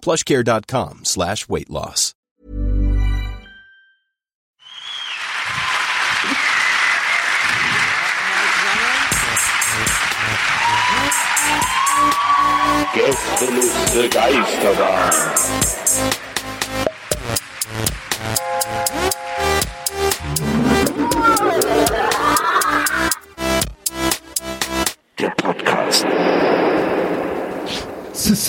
plushcare.com slash weight loss. Gästeliste Geisterbahn.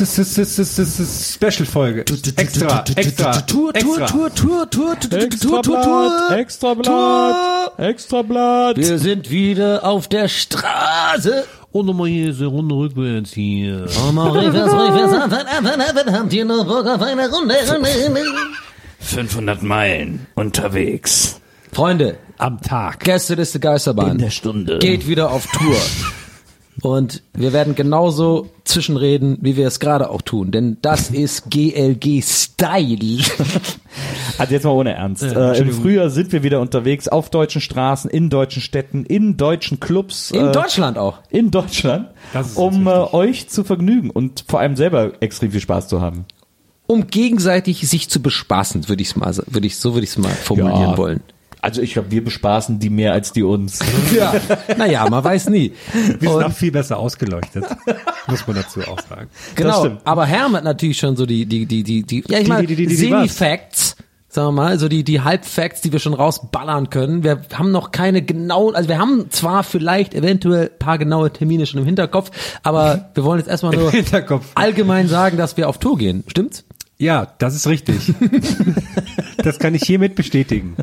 Special-Folge. Extra, extra, Tour, Tour, extra. Tour, Tour, Tour, Tour, Tour, Tour, Tour, Tour. Extrablatt, Extrablatt. Wir sind wieder auf der Straße. Und nochmal hier so Runde rückwärts hier. Und mal rückwärts, rückwärts, ab, ab, ab, ab, habt ihr noch Bock auf eine Runde, Runde, Runde? 500 Meilen unterwegs. Freunde, Am Tag. Gästeliste Geisterbahn In der Stunde. geht wieder auf Tour. Und wir werden genauso zwischenreden, wie wir es gerade auch tun. Denn das ist GLG-Style. Also jetzt mal ohne Ernst. äh, Im Frühjahr sind wir wieder unterwegs auf deutschen Straßen, in deutschen Städten, in deutschen Clubs. In äh, Deutschland auch. In Deutschland. Das ist Um äh, euch zu vergnügen und vor allem selber extrem viel Spaß zu haben. Um gegenseitig sich zu bespaßen, würde ich es mal, würde ich, so würde ich es mal formulieren Ja. wollen. Also ich glaube, wir bespaßen die mehr als die uns. Ja. Naja, man weiß nie. Wir sind auch viel besser ausgeleuchtet. Muss man dazu auch sagen. Genau, stimmt. aber Herm hat natürlich schon so die, die, die, die, die, ja, ich Die- meine, die- die- die- die was? Semi-Facts, sagen wir mal, so die, die Halbfacts, die wir schon rausballern können. Wir haben noch keine genauen, also wir haben zwar vielleicht eventuell paar genaue Termine schon im Hinterkopf, aber wir wollen jetzt erstmal nur Hinterkopf. allgemein sagen, dass wir auf Tour gehen. Stimmt's? Ja, das ist richtig. das kann ich hiermit bestätigen.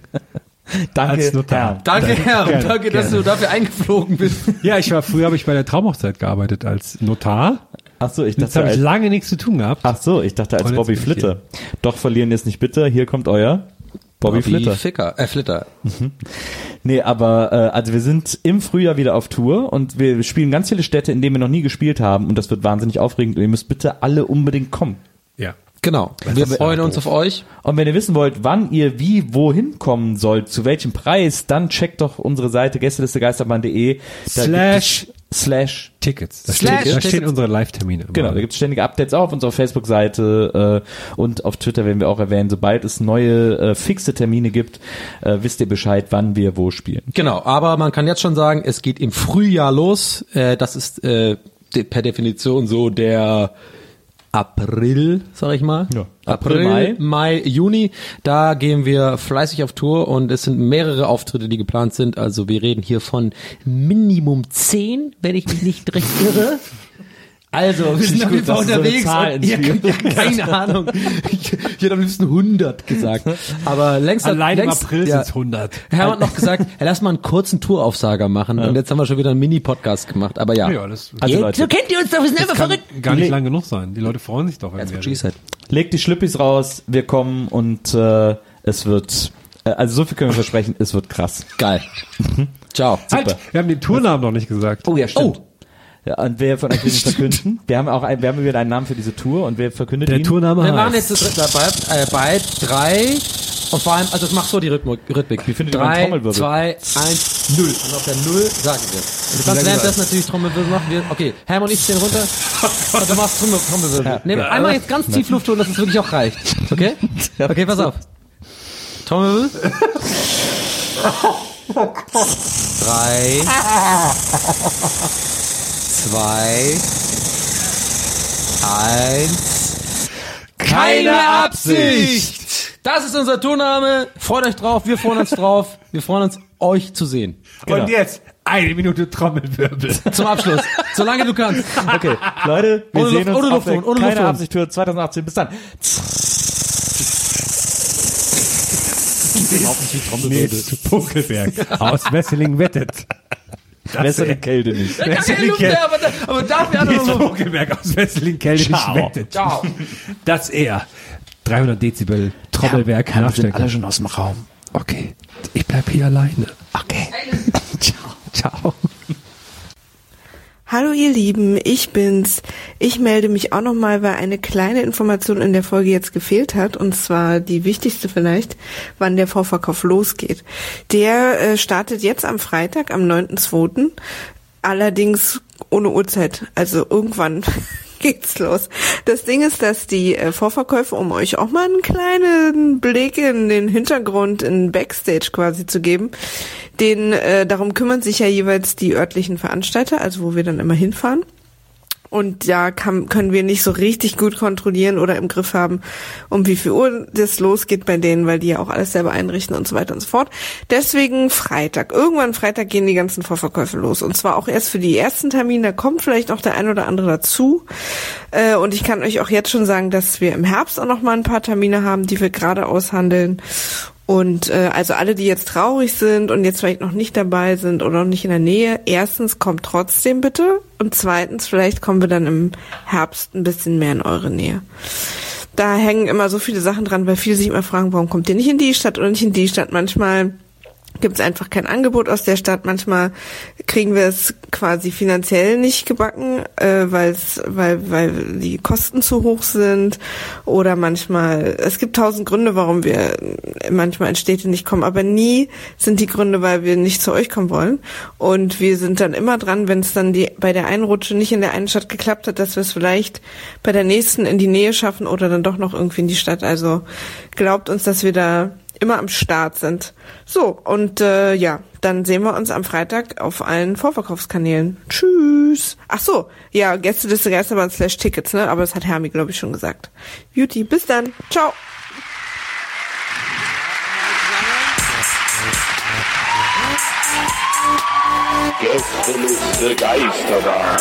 Danke, Als Notar. Herr. Danke, Herm. Gerne, Danke, dass gerne. du dafür eingeflogen bist. Ja, ich war früher habe ich bei der Traumhochzeit gearbeitet als Notar. Ach so, ich Jetzt dachte habe ich lange nichts zu tun gehabt. Ach so, ich dachte als jetzt Bobby Flitter. Doch verlieren ist nicht bitter. Hier kommt euer Bobby, Flitter. Ficker, äh, Flitter. Nee, aber äh, also wir sind im Frühjahr wieder auf Tour und wir spielen ganz viele Städte, in denen wir noch nie gespielt haben und das wird wahnsinnig aufregend und ihr müsst bitte alle unbedingt kommen. Ja. Genau. Wir freuen uns auf euch. Und wenn ihr wissen wollt, wann ihr wie wohin kommen sollt, zu welchem Preis, dann checkt doch unsere Seite gästelistegeisterbahn.de Da Slash slash Tickets. Da, Slash steht, da stehen unsere Live-Termine. Genau, da gibt es ständige Updates auch auf unserer Facebook-Seite äh, und auf Twitter werden wir auch erwähnen. Sobald es neue äh, fixe Termine gibt, äh, wisst ihr Bescheid, wann wir wo spielen. Genau, aber man kann jetzt schon sagen, es geht im Frühjahr los. Äh, das ist äh, de per Definition so der April, sag ich mal. Ja. April, April, Mai. Mai. Juni. Da gehen wir fleißig auf Tour und es sind mehrere Auftritte, die geplant sind. Also wir reden hier von Minimum 10, wenn ich mich nicht recht irre. Also, wir sind auf jeden Fall so unterwegs. Zahl und ihr ja, keine Ahnung. Ich, ich hätte am liebsten 100 gesagt. Aber längst Allein im längst, April ja, sind es 100. Herr hat noch gesagt, hey, lass mal einen kurzen Touraufsager machen. Und jetzt haben wir schon wieder einen Mini-Podcast gemacht. Aber ja. Ja, das Also Ihr- Leute, so kennt ihr uns doch, wir sind einfach kann verrückt. gar nicht lang genug sein. Die Leute freuen sich doch, wenn wir said. legt die Schlüppis raus, wir kommen und äh, es wird, äh, also so viel können wir versprechen, es wird krass. Geil. Ciao. Halt, wir haben den Tournamen noch nicht gesagt. Oh ja, stimmt. Oh. Ja, und wer von euch will ihn verkünden? Wir haben auch ein, wir haben wieder einen Namen für diese Tour und wer verkündet Der ihn? Tourname Wir machen heißt jetzt das bei, äh, bei drei und vor allem, also das macht so die Rhythmik. Rhythmik. Wie findet ihr meinen Drei, Trommelwirbel? zwei, eins, null. Und auf der Null sagen wir. Und du kannst währenddessen natürlich Trommelwirbel machen. Wir, okay, Herm und ich stehen runter. Und du machst Trommel, Trommelwirbel. Nehmen wir einmal jetzt ganz tief Luft holen, dass es wirklich auch reicht. Okay? Okay, pass auf. Trommelwirbel. Drei. Zwei. Eins. Keine Absicht! Das ist unser Tourname. Freut euch drauf, wir freuen uns drauf. Wir freuen uns, euch zu sehen. Und jetzt eine Minute Trommelwirbel. Zum Abschluss. Solange du kannst. Okay, Leute, wir Ohne sehen Luft- uns ohne auf der ohne keine. Absicht für 2018. Bis dann. Nils Punkelberg aus Wesseling wettet. Besser die Kälte nicht. Wesseling Ja, aber, da- aber dafür hat er noch Punkelberg aus Wesseling Kälte nicht Ciao. Ciao. Dass er 300 Dezibel Trommelwerk wir sind nachstecken. alle schon aus dem Raum. Okay, ich bleib hier alleine. Okay. Ciao. Hallo ihr Lieben, ich bin's. Ich melde mich auch nochmal, weil eine kleine Information in der Folge jetzt gefehlt hat, und zwar die wichtigste vielleicht, wann der Vorverkauf losgeht. Der äh, startet jetzt am Freitag, am 9.2., allerdings ohne Uhrzeit, also irgendwann geht's los. Das Ding ist, dass die äh, Vorverkäufe, um euch auch mal einen kleinen Blick in den Hintergrund, in Backstage quasi zu geben, den, äh, darum kümmern sich ja jeweils die örtlichen Veranstalter, also wo wir dann immer hinfahren. Und da kann, können wir nicht so richtig gut kontrollieren oder im Griff haben, um wie viel Uhr das losgeht bei denen, weil die ja auch alles selber einrichten und so weiter und so fort. Deswegen Freitag. Irgendwann Freitag gehen die ganzen Vorverkäufe los. Und zwar auch erst für die ersten Termine. Da kommt vielleicht auch der ein oder andere dazu. Äh, und ich kann euch auch jetzt schon sagen, dass wir im Herbst auch noch mal ein paar Termine haben, die wir gerade aushandeln. Und äh, also alle, die jetzt traurig sind und jetzt vielleicht noch nicht dabei sind oder noch nicht in der Nähe, erstens kommt trotzdem bitte und zweitens vielleicht kommen wir dann im Herbst ein bisschen mehr in eure Nähe. Da hängen immer so viele Sachen dran, weil viele sich immer fragen, warum kommt ihr nicht in die Stadt oder nicht in die Stadt? Manchmal gibt es einfach kein Angebot aus der Stadt. Manchmal kriegen wir es quasi finanziell nicht gebacken, äh, weil's, weil, weil die Kosten zu hoch sind. Oder manchmal, es gibt tausend Gründe, warum wir manchmal in Städte nicht kommen, aber nie sind die Gründe, weil wir nicht zu euch kommen wollen. Und wir sind dann immer dran, wenn es dann die bei der einen Rutsche nicht in der einen Stadt geklappt hat, dass wir es vielleicht bei der nächsten in die Nähe schaffen oder dann doch noch irgendwie in die Stadt. Also glaubt uns, dass wir da immer am Start sind. So, und äh, ja, dann sehen wir uns am Freitag auf allen Vorverkaufskanälen. Tschüss. Ach so, ja, Gästeliste Geisterbahn slash Tickets, ne? Aber das hat Hermi, glaube ich, schon gesagt. Beauty, bis dann. Ciao. Gästeliste Geisterbahn.